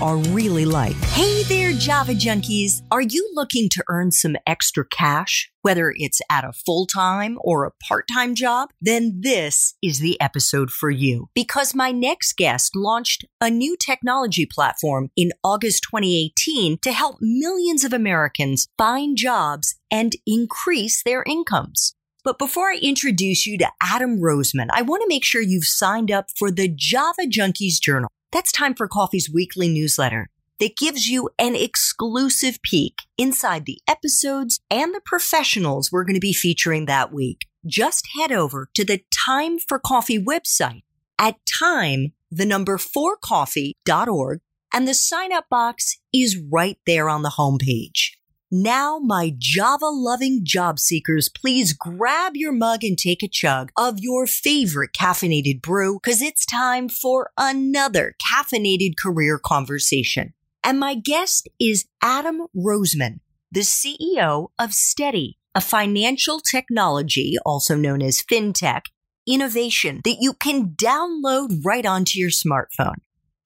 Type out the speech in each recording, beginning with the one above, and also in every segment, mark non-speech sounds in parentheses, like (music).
are really like. Hey there, Java junkies. Are you looking to earn some extra cash, whether it's at a full time or a part time job? Then this is the episode for you because my next guest launched a new technology platform in August 2018 to help millions of Americans find jobs and increase their incomes. But before I introduce you to Adam Roseman, I want to make sure you've signed up for the Java Junkies Journal. That's Time for Coffee's weekly newsletter that gives you an exclusive peek inside the episodes and the professionals we're going to be featuring that week. Just head over to the Time for Coffee website at time, the number four coffee.org, and the sign up box is right there on the homepage. Now, my Java loving job seekers, please grab your mug and take a chug of your favorite caffeinated brew because it's time for another caffeinated career conversation. And my guest is Adam Roseman, the CEO of Steady, a financial technology, also known as fintech, innovation that you can download right onto your smartphone.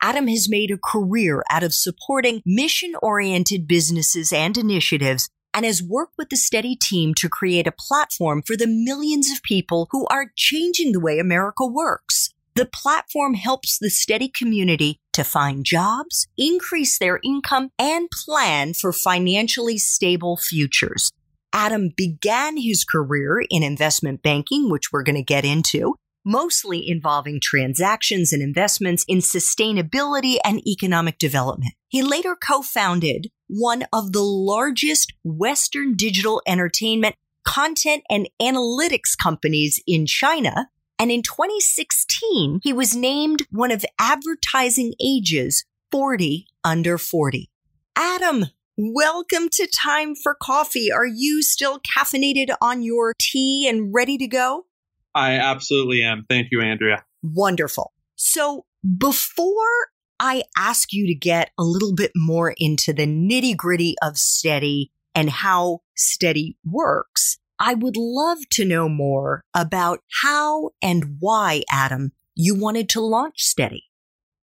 Adam has made a career out of supporting mission oriented businesses and initiatives and has worked with the Steady team to create a platform for the millions of people who are changing the way America works. The platform helps the Steady community to find jobs, increase their income, and plan for financially stable futures. Adam began his career in investment banking, which we're going to get into, mostly involving transactions and investments in sustainability and economic development. He later co-founded one of the largest Western digital entertainment content and analytics companies in China. And in 2016, he was named one of Advertising Age's 40 under 40. Adam, welcome to Time for Coffee. Are you still caffeinated on your tea and ready to go? I absolutely am. Thank you, Andrea. Wonderful. So before I ask you to get a little bit more into the nitty gritty of Steady and how Steady works, I would love to know more about how and why, Adam, you wanted to launch Steady.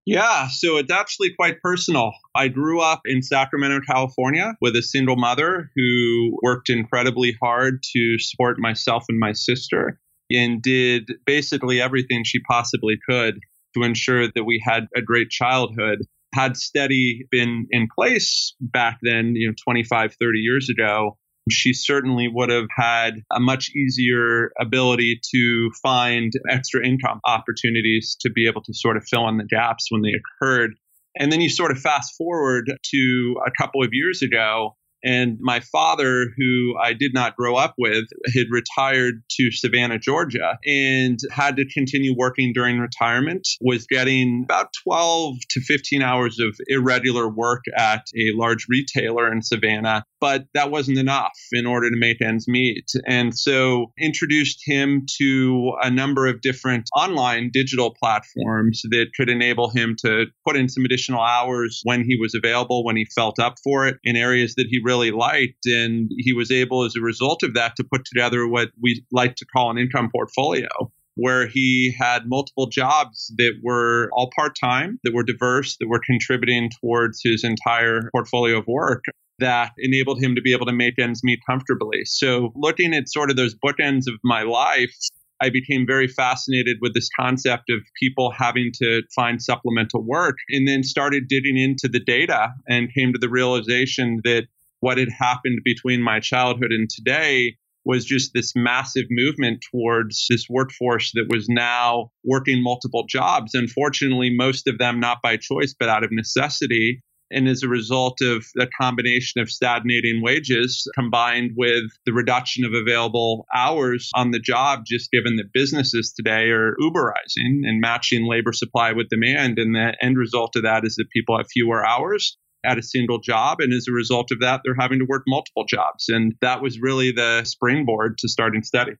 Yeah, so it's actually quite personal. I grew up in Sacramento, California with a single mother who worked incredibly hard to support myself and my sister and did basically everything she possibly could to ensure that we had a great childhood. Had Steady been in place back then, you know, 25, 30 years ago, she certainly would have had a much easier ability to find extra income opportunities to be able to sort of fill in the gaps when they occurred. And then you sort of fast forward to a couple of years ago, and my father, who I did not grow up with, had retired to Savannah, Georgia, and had to continue working during retirement, was getting about 12 to 15 hours of irregular work at a large retailer in Savannah. But that wasn't enough in order to make ends meet. And so introduced him to a number of different online digital platforms that could enable him to put in some additional hours when he was available, when he felt up for it in areas that he really liked. And he was able, as a result of that, to put together what we like to call an income portfolio where he had multiple jobs that were all part time, that were diverse, that were contributing towards his entire portfolio of work that enabled him to be able to make ends meet comfortably. So, looking at sort of those bookends of my life, I became very fascinated with this concept of people having to find supplemental work and then started digging into the data and came to the realization that what had happened between my childhood and today was just this massive movement towards this workforce that was now working multiple jobs. Unfortunately, most of them not by choice, but out of necessity. And as a result of a combination of stagnating wages combined with the reduction of available hours on the job, just given that businesses today are Uberizing and matching labor supply with demand. And the end result of that is that people have fewer hours at a single job. And as a result of that, they're having to work multiple jobs. And that was really the springboard to starting Steady.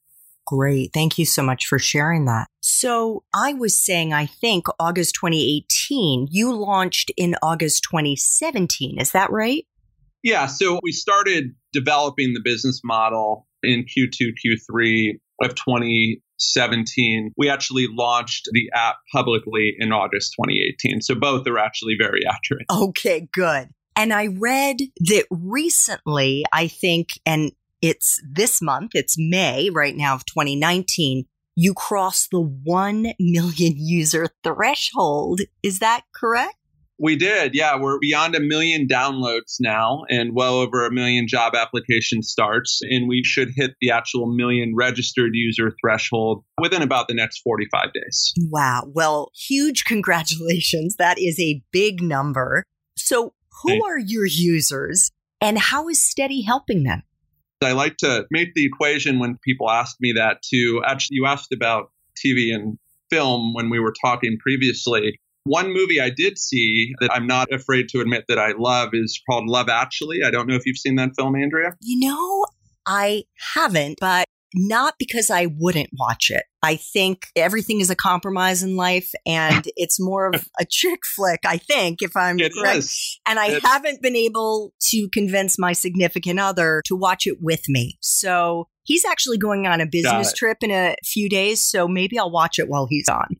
Great. Thank you so much for sharing that. So I was saying, I think August 2018, you launched in August 2017. Is that right? Yeah, so we started developing the business model in Q2, Q3 of 2017. We actually launched the app publicly in August 2018. So both are actually very accurate. Okay, good. And I read that recently, I think, and it's this month, it's May right now of 2019, you crossed the 1 million user threshold. Is that correct? We did. Yeah. We're beyond a million downloads now and well over a million job application starts. And we should hit the actual million registered user threshold within about the next 45 days. Wow. Well, huge congratulations. That is a big number. So, who Thanks. are your users and how is Steady helping them? I like to make the equation when people ask me that to actually, you asked about TV and film when we were talking previously. One movie I did see that I'm not afraid to admit that I love is called Love Actually. I don't know if you've seen that film, Andrea. You know, I haven't, but not because I wouldn't watch it. I think everything is a compromise in life and (laughs) it's more of a chick flick, I think, if I'm it correct. Is. And I it's- haven't been able to convince my significant other to watch it with me. So he's actually going on a business trip in a few days. So maybe I'll watch it while he's on.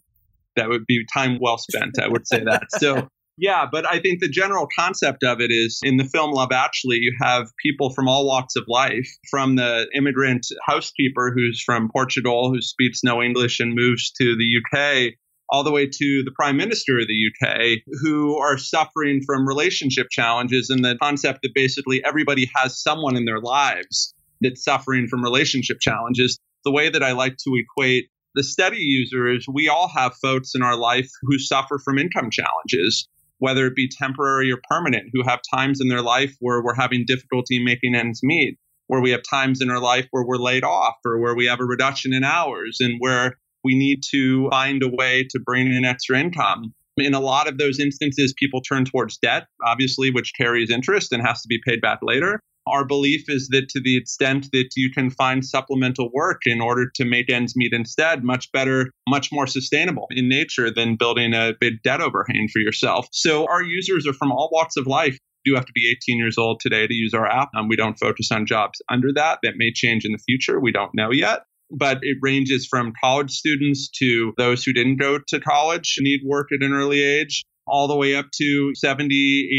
That would be time well spent. I would say that. So yeah, but I think the general concept of it is in the film Love Actually, you have people from all walks of life, from the immigrant housekeeper who's from Portugal, who speaks no English and moves to the UK, all the way to the prime minister of the UK, who are suffering from relationship challenges, and the concept that basically everybody has someone in their lives that's suffering from relationship challenges. The way that I like to equate the steady user is we all have folks in our life who suffer from income challenges whether it be temporary or permanent, who have times in their life where we're having difficulty making ends meet, where we have times in our life where we're laid off or where we have a reduction in hours and where we need to find a way to bring in extra income. In a lot of those instances, people turn towards debt, obviously, which carries interest and has to be paid back later. Our belief is that to the extent that you can find supplemental work in order to make ends meet instead, much better, much more sustainable in nature than building a big debt overhang for yourself. So our users are from all walks of life. You have to be 18 years old today to use our app. Um, we don't focus on jobs under that. That may change in the future. We don't know yet but it ranges from college students to those who didn't go to college, need work at an early age, all the way up to 70,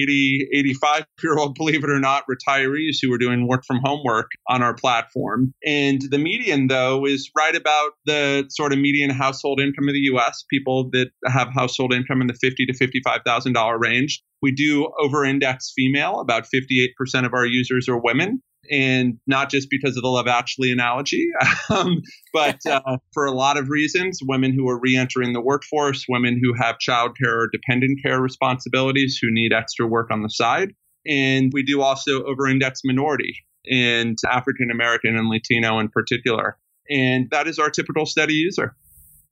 80, 85 year old, believe it or not, retirees who are doing work from home work on our platform. And the median, though, is right about the sort of median household income of the US, people that have household income in the 50 to $55,000 range. We do over index female. About 58% of our users are women and not just because of the Love Actually analogy, (laughs) um, but (laughs) uh, for a lot of reasons. Women who are re-entering the workforce, women who have childcare or dependent care responsibilities, who need extra work on the side, and we do also over-index minority and African American and Latino in particular, and that is our typical steady user.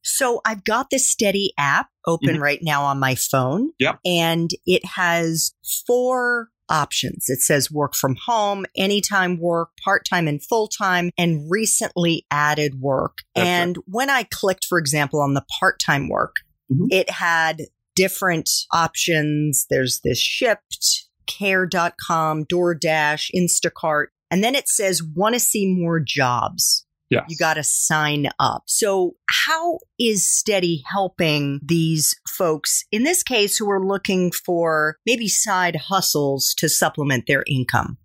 So I've got the Steady app open mm-hmm. right now on my phone. Yep. And it has four options. It says work from home, anytime work, part time and full time, and recently added work. That's and right. when I clicked, for example, on the part time work, mm-hmm. it had different options. There's this Shipt, care.com, DoorDash, Instacart. And then it says, want to see more jobs. Yes. You got to sign up. So, how is Steady helping these folks, in this case, who are looking for maybe side hustles to supplement their income?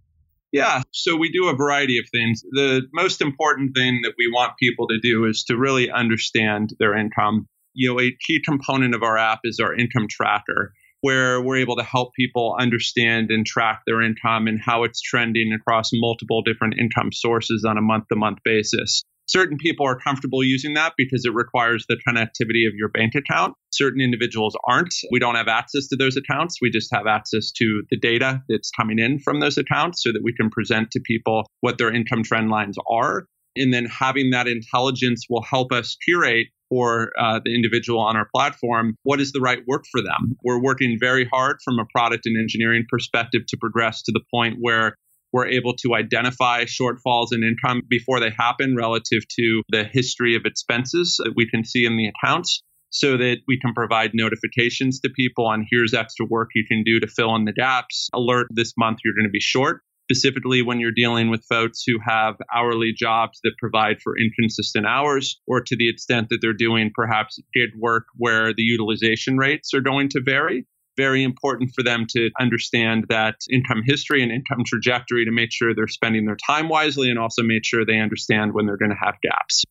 Yeah, so we do a variety of things. The most important thing that we want people to do is to really understand their income. You know, a key component of our app is our income tracker where we're able to help people understand and track their income and how it's trending across multiple different income sources on a month to month basis. Certain people are comfortable using that because it requires the connectivity of your bank account. Certain individuals aren't. We don't have access to those accounts. We just have access to the data that's coming in from those accounts so that we can present to people what their income trend lines are. And then having that intelligence will help us curate for uh, the individual on our platform what is the right work for them. We're working very hard from a product and engineering perspective to progress to the point where we're able to identify shortfalls in income before they happen relative to the history of expenses that we can see in the accounts so that we can provide notifications to people on here's extra work you can do to fill in the gaps. Alert this month you're going to be short specifically when you're dealing with folks who have hourly jobs that provide for inconsistent hours, or to the extent that they're doing perhaps gig work where the utilization rates are going to vary. Very important for them to understand that income history and income trajectory to make sure they're spending their time wisely and also make sure they understand when they're going to have gaps.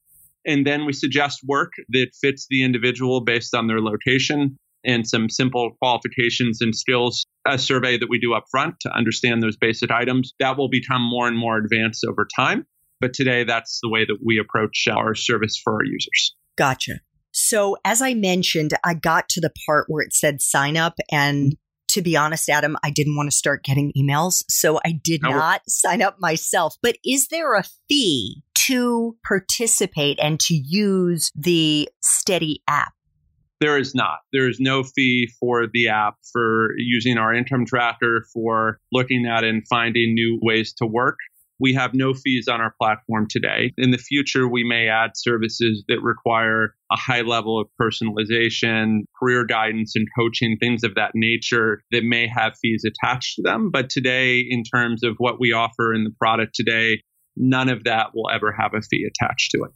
And then we suggest work that fits the individual based on their location and some simple qualifications and skills a survey that we do up front to understand those basic items. That will become more and more advanced over time. But today, that's the way that we approach our service for our users. Gotcha. So, as I mentioned, I got to the part where it said sign up. And to be honest, Adam, I didn't want to start getting emails. So I did not sign up myself. But is there a fee to participate and to use the Steady app? There is not. There is no fee for the app for using our income tracker, for looking at and finding new ways to work. We have no fees on our platform today. In the future, we may add services that require a high level of personalization, career guidance, and coaching, things of that nature that may have fees attached to them. But today, in terms of what we offer in the product today, none of that will ever have a fee attached to it.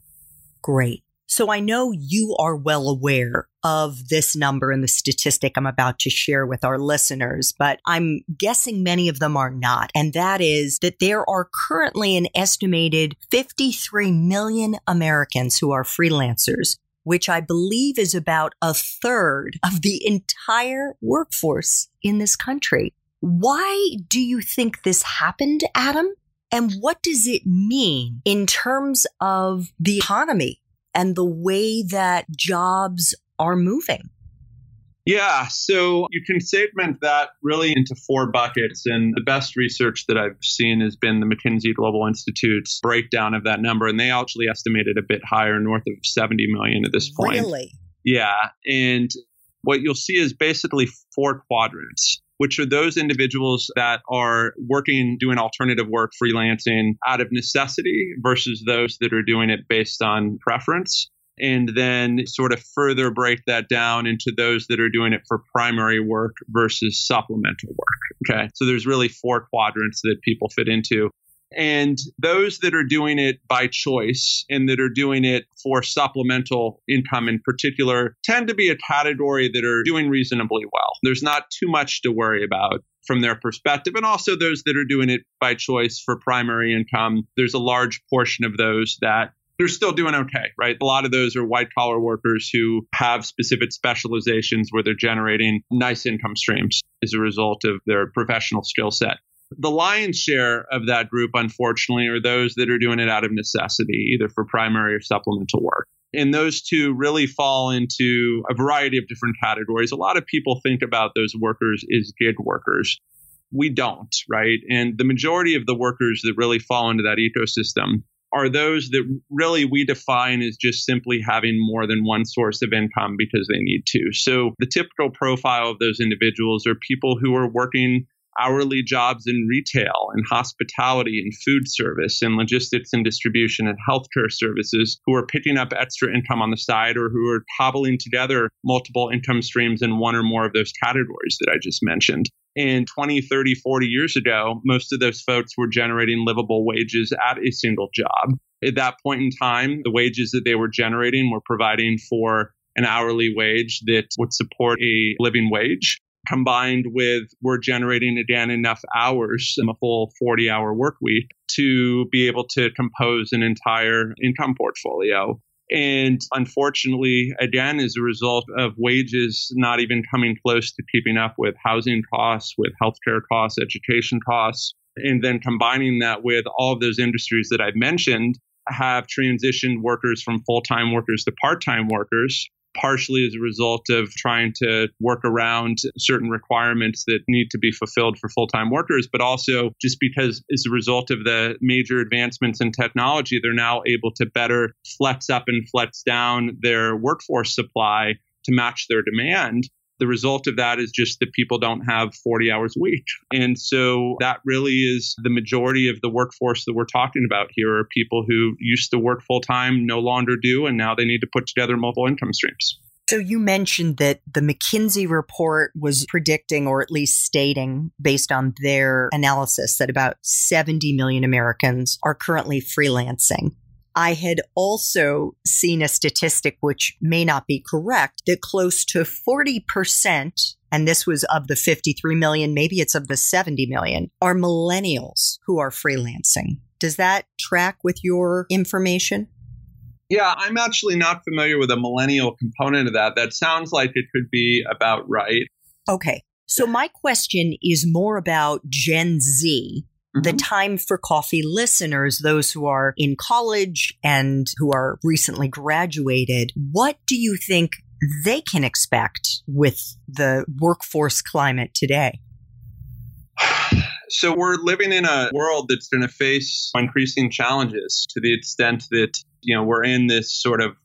Great. So I know you are well aware of this number and the statistic I'm about to share with our listeners, but I'm guessing many of them are not. And that is that there are currently an estimated 53 million Americans who are freelancers, which I believe is about a third of the entire workforce in this country. Why do you think this happened, Adam? And what does it mean in terms of the economy and the way that jobs are moving? Yeah, so you can segment that really into four buckets. And the best research that I've seen has been the McKinsey Global Institute's breakdown of that number. And they actually estimated a bit higher, north of 70 million at this point. Really? Yeah. And what you'll see is basically four quadrants which are those individuals that are working, doing alternative work, freelancing out of necessity versus those that are doing it based on preference. And then sort of further break that down into those that are doing it for primary work versus supplemental work. Okay. So there's really four quadrants that people fit into. And those that are doing it by choice and that are doing it for supplemental income in particular tend to be a category that are doing reasonably well. There's not too much to worry about from their perspective. And also those that are doing it by choice for primary income, there's a large portion of those that they're still doing okay, right? A lot of those are white collar workers who have specific specializations where they're generating nice income streams as a result of their professional skill set. The lion's share of that group, unfortunately, are those that are doing it out of necessity, either for primary or supplemental work. And those two really fall into a variety of different categories. A lot of people think about those workers as gig workers. We don't, right? And the majority of the workers that really fall into that ecosystem are those that really we define as just simply having more than one source of income because they need to. So the typical profile of those individuals are people who are working hourly jobs in retail and hospitality and food service and logistics and distribution and healthcare services who are picking up extra income on the side or who are cobbling together multiple income streams in one or more of those categories that I just mentioned. And 20, 30, 40 years ago, most of those folks were generating livable wages at a single job. At that point in time, the wages that they were generating were providing for an hourly wage that would support a living wage combined with we're generating again enough hours in a full 40 hour work week to be able to compose an entire income portfolio. And unfortunately, again, as a result of wages not even coming close to keeping up with housing costs, with healthcare costs, education costs, and then combining that with all of those industries that I've mentioned, have transitioned workers from full time workers to part time workers partially as a result of trying to work around certain requirements that need to be fulfilled for full time workers, but also just because as a result of the major advancements in technology, they're now able to better flex up and flex down their workforce supply to match their demand the result of that is just that people don't have 40 hours a week. And so that really is the majority of the workforce that we're talking about here are people who used to work full time, no longer do, and now they need to put together multiple income streams. So you mentioned that the McKinsey report was predicting or at least stating based on their analysis that about 70 million Americans are currently freelancing. I had also seen a statistic which may not be correct that close to 40%, and this was of the 53 million, maybe it's of the 70 million, are millennials who are freelancing. Does that track with your information? Yeah, I'm actually not familiar with a millennial component of that. That sounds like it could be about right. Okay. So my question is more about Gen Z, mm-hmm. the time for coffee listeners, those who are in college and who are recently graduated. What do you think they can expect with the workforce climate today? (sighs) So we're living in a world that's going to face increasing challenges to the extent that, you know, we're in this sort of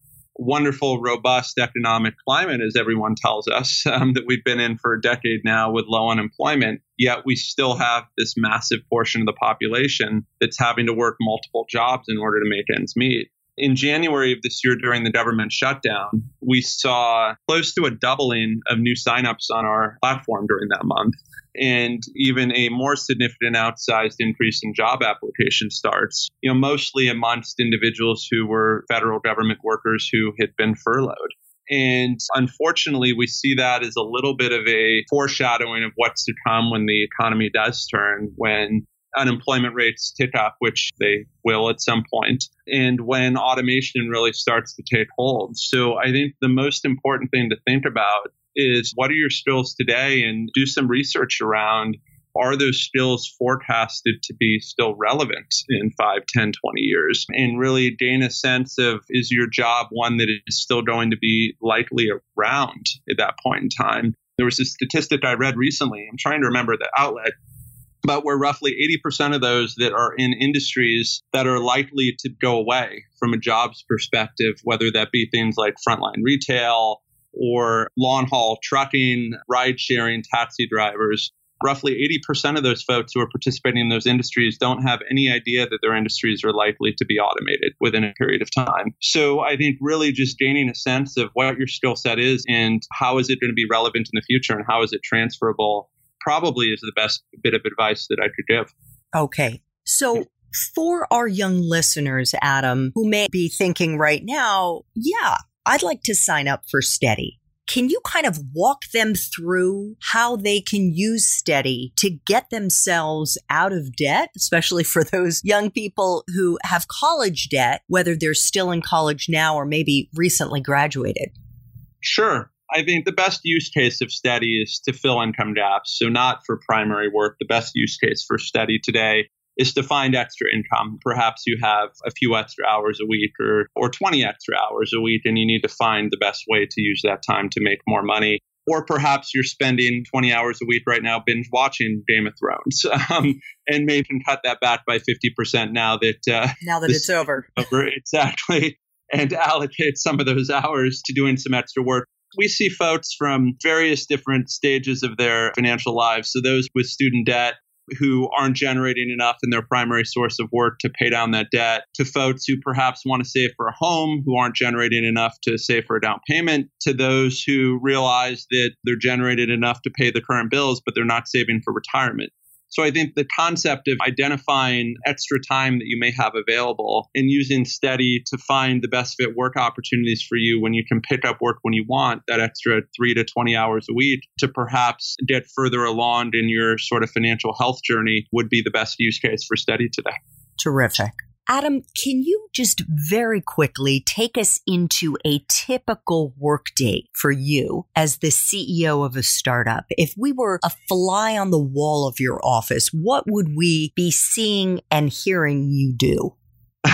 wonderful, robust economic climate, as everyone tells us, (laughs) um, that we've been in for a decade now with low unemployment. Yet we still have this massive portion of the population that's having to work multiple jobs in order to make ends meet. In January of this year, during the government shutdown, we saw close to a doubling of new signups on our platform during that month and even a more significant outsized increase in job application starts, you know, mostly amongst individuals who were federal government workers who had been furloughed. And unfortunately, we see that as a little bit of a foreshadowing of what's to come when the economy does turn, when unemployment rates tick up, which they will at some point, and when automation really starts to take hold. So I think the most important thing to think about is what are your skills today and do some research around are those skills forecasted to be still relevant in 5, 10, 20 years? And really gain a sense of is your job one that is still going to be likely around at that point in time? There was a statistic I read recently. I'm trying to remember the outlet, but we're roughly 80% of those that are in industries that are likely to go away from a jobs perspective, whether that be things like frontline retail, or long haul trucking, ride sharing, taxi drivers. Roughly 80% of those folks who are participating in those industries don't have any idea that their industries are likely to be automated within a period of time. So I think really just gaining a sense of what your skill set is and how is it going to be relevant in the future and how is it transferable probably is the best bit of advice that I could give. Okay. So for our young listeners, Adam, who may be thinking right now, yeah, I'd like to sign up for Steady. Can you kind of walk them through how they can use Steady to get themselves out of debt, especially for those young people who have college debt, whether they're still in college now or maybe recently graduated? Sure. I think the best use case of Steady is to fill income gaps. So, not for primary work. The best use case for Steady today is to find extra income. Perhaps you have a few extra hours a week or, or 20 extra hours a week, and you need to find the best way to use that time to make more money. Or perhaps you're spending 20 hours a week right now binge watching Game of Thrones, (laughs) um, and maybe can cut that back by 50% now that uh, now that it's over. over. (laughs) Exactly, and allocate some of those hours to doing some extra work we see folks from various different stages of their financial lives. So, those with student debt, who aren't generating enough in their primary source of work to pay down that debt, to folks who perhaps want to save for a home, who aren't generating enough to save for a down payment, to those who realize that they're generating enough to pay the current bills, but they're not saving for retirement. So I think the concept of identifying extra time that you may have available and using steady to find the best fit work opportunities for you when you can pick up work when you want, that extra three to 20 hours a week to perhaps get further along in your sort of financial health journey would be the best use case for steady today. Terrific. Adam, can you just very quickly take us into a typical workday for you as the CEO of a startup? If we were a fly on the wall of your office, what would we be seeing and hearing you do? (laughs)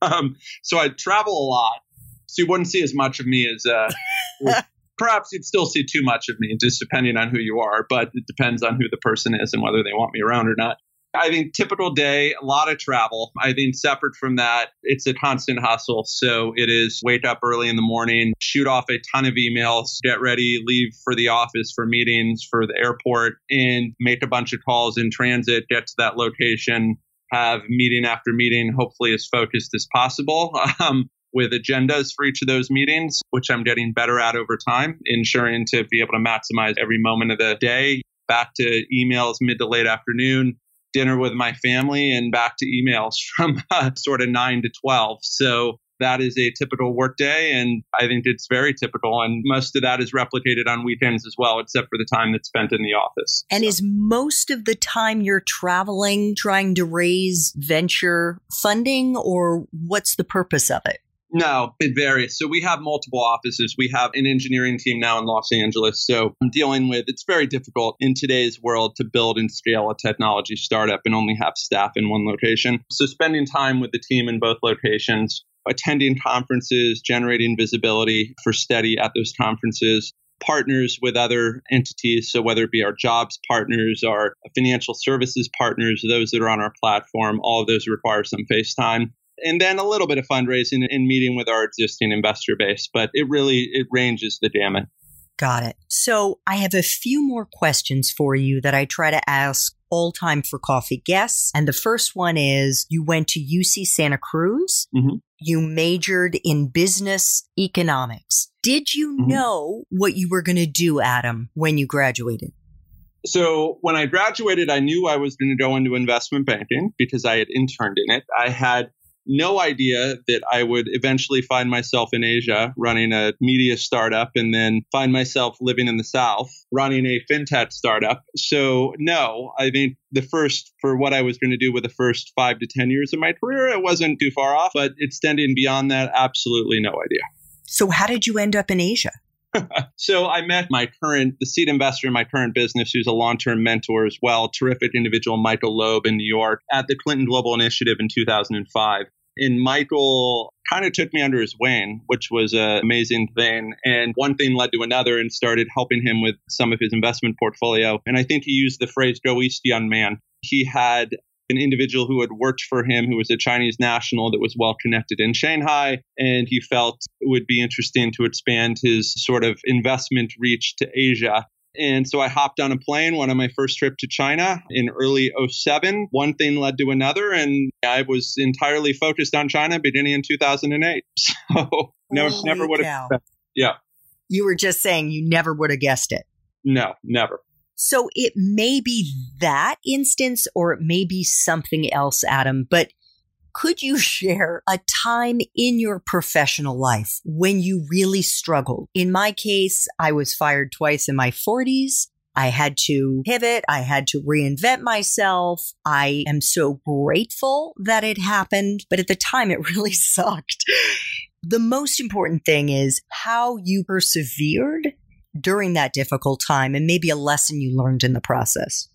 um, so I travel a lot, so you wouldn't see as much of me as. Uh, (laughs) perhaps you'd still see too much of me, just depending on who you are. But it depends on who the person is and whether they want me around or not. I think typical day, a lot of travel. I think separate from that, it's a constant hustle. So it is wake up early in the morning, shoot off a ton of emails, get ready, leave for the office for meetings, for the airport, and make a bunch of calls in transit, get to that location, have meeting after meeting, hopefully as focused as possible. (laughs) Um, with agendas for each of those meetings, which I'm getting better at over time, ensuring to be able to maximize every moment of the day. Back to emails mid to late afternoon, dinner with my family, and back to emails (laughs) from uh, sort of 9 to 12. So that is a typical workday, and I think it's very typical. And most of that is replicated on weekends as well, except for the time that's spent in the office. And so. is most of the time you're traveling, trying to raise venture funding, or what's the purpose of it? No, it varies. So we have multiple offices. We have an engineering team now in Los Angeles. So I'm dealing with it's very difficult in today's world to build and scale a technology startup and only have staff in one location. So spending time with the team in both locations, attending conferences, generating visibility for Steady at those conferences, partners with other entities. So, whether it be our jobs partners, our financial services partners, those that are on our platform, all of those require some face time. And then a little bit of fundraising and meeting with our existing investor base, but it really it ranges the gamut. Got it. So I have a few more questions for you that I try to ask all time for coffee guests. And the first one is you went to UC Santa Cruz. Mm-hmm. You majored in business economics. Did you mm-hmm. know what you were going to do, Adam, when you graduated? So when I graduated, I knew I was going to go into investment banking because I had interned in it. I had no idea that I would eventually find myself in Asia running a media startup and then find myself living in the South running a fintech startup. So, no, I think the first, for what I was going to do with the first five to 10 years of my career, it wasn't too far off, but extending beyond that, absolutely no idea. So, how did you end up in Asia? (laughs) so I met my current, the seed investor in my current business, who's a long-term mentor as well, terrific individual, Michael Loeb in New York, at the Clinton Global Initiative in 2005. And Michael kind of took me under his wing, which was an amazing thing. And one thing led to another and started helping him with some of his investment portfolio. And I think he used the phrase go east, young man. He had an individual who had worked for him who was a Chinese national that was well connected in Shanghai. And he felt it would be interesting to expand his sort of investment reach to Asia. And so I hopped on a plane, one of my first trip to China in early 07. One thing led to another, and I was entirely focused on China beginning in 2008. (laughs) So never, never would have. Yeah. You were just saying you never would have guessed it. No, never. So it may be that instance or it may be something else, Adam, but could you (laughs) share a time in your professional life when you really struggled? In my case, I was fired twice in my 40s. I had to pivot. I had to reinvent myself. I am so grateful that it happened, but at the time it (laughs) really sucked. The most important thing is how you persevered during that difficult time and maybe a lesson you learned in the process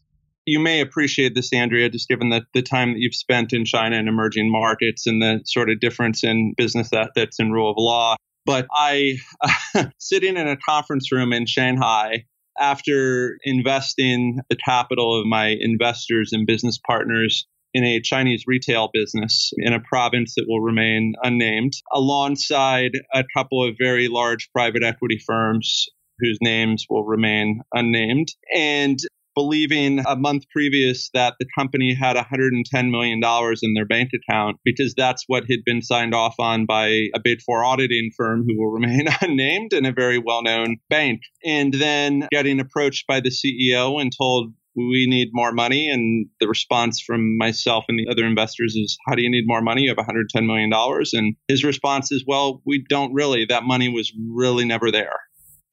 you may appreciate this, Andrea, just given the, the time that you've spent in China and emerging markets and the sort of difference in business ethics and rule of law. But I, (laughs) sitting in a conference room in Shanghai, after investing the capital of my investors and business partners in a Chinese retail business in a province that will remain unnamed, alongside a couple of very large private equity firms whose names will remain unnamed. And believing a month previous that the company had $110 million in their bank account because that's what had been signed off on by a big four auditing firm who will (laughs) remain unnamed and a very well known bank. And then getting approached by the CEO and told, we need more money. And the response from myself and the other investors is, How do you need more money? You have $110 million. And his response is, Well, we don't really. That money was really never there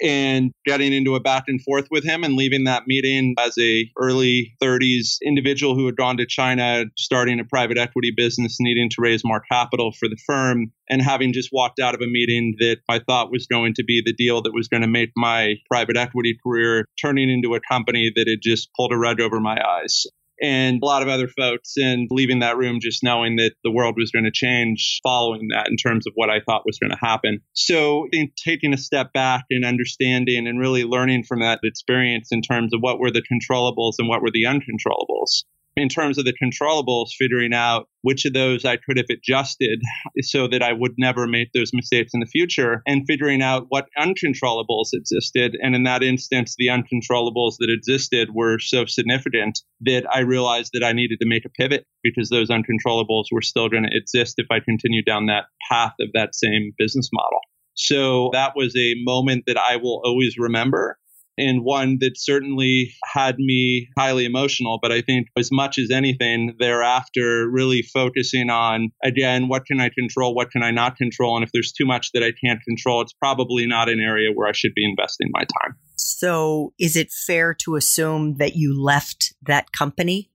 and getting into a back and forth with him and leaving that meeting as a early 30s individual who had gone to China starting a private equity business needing to raise more capital for the firm and having just walked out of a meeting that I thought was going to be the deal that was going to make my private equity career turning into a company that had just pulled a rug over my eyes and a lot of other folks and leaving that room just knowing that the world was going to change following that in terms of what I thought was going to happen. So taking a step back and understanding and really learning from that experience in terms of what were the controllables and what were the uncontrollables. In terms of the controllables, figuring out which of those I could have adjusted so that I would never make those mistakes in the future, and figuring out what uncontrollables existed. And in that instance, the uncontrollables that existed were so significant that I realized that I needed to make a pivot because those uncontrollables were still going to exist if I continued down that path of that same business model. So that was a moment that I will always remember and one that certainly had me highly emotional. But I think as much as anything thereafter, really focusing on, again, what can I control? What can I not control? And if there's too much that I can't control, it's probably not an area where I should be investing my time. So is it fair to assume that you left that company?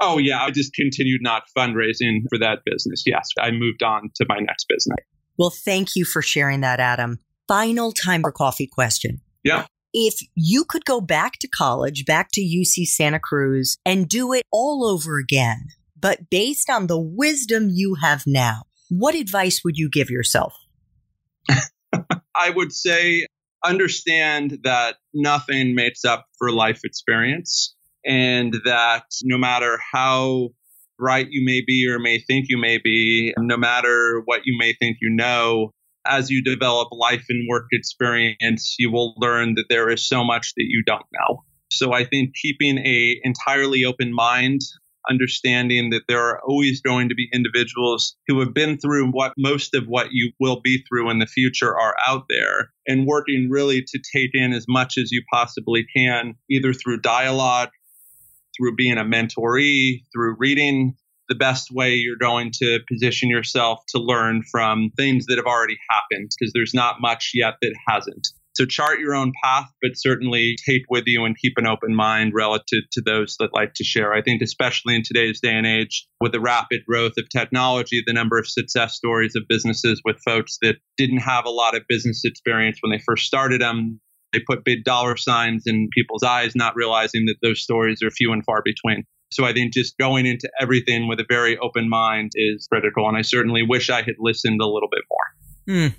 Oh, yeah. I just continued not fundraising for that business. Yes. I moved on to my next business. Well, thank you for sharing that, Adam. Final time for coffee question. Yeah if you could go back to college, back to UC Santa Cruz and do it all over again, but based on the wisdom you have now, what advice would you give yourself? (laughs) I would say understand that nothing makes up for life experience and that no matter how right you may be or may think you may be, no matter what you may think you know, as you develop life and work experience, you will learn that there is so much that you don't know. So I think keeping a entirely open mind, understanding that there are always going to be individuals who have been through what most of what you will be through in the future are out there and working really to take in as much as you possibly can, either through dialogue, through being a mentoree, through reading the best way you're going to position yourself to learn from things that have already happened because there's not much yet that hasn't. So chart your own path, but certainly take with you and keep an open mind relative to those that like to share. I think, especially in today's day and age, with the rapid growth of technology, the number of success stories of businesses with folks that didn't have a lot of business experience when they first started them, they put big dollar signs in people's eyes, not realizing that those stories are few and far between. So I think just going into everything with a very open mind is critical. And I certainly wish I had listened a little bit more. Mm.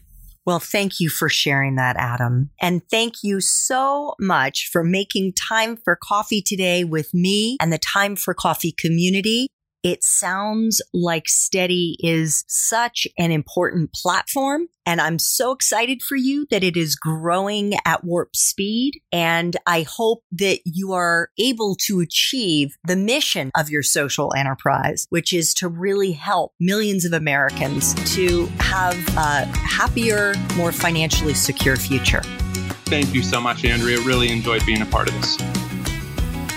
Well, thank you for sharing that, Adam. And thank you so much for making time for coffee today with me and the Time for Coffee community. It sounds like Steady is such an important platform. And I'm so excited for you that it is growing at warp speed. And I hope that you are able to achieve the mission of your social enterprise, which is to really help millions of Americans to have a happier, more financially secure future. Thank you so much, Andrea. Really enjoyed being a part of this.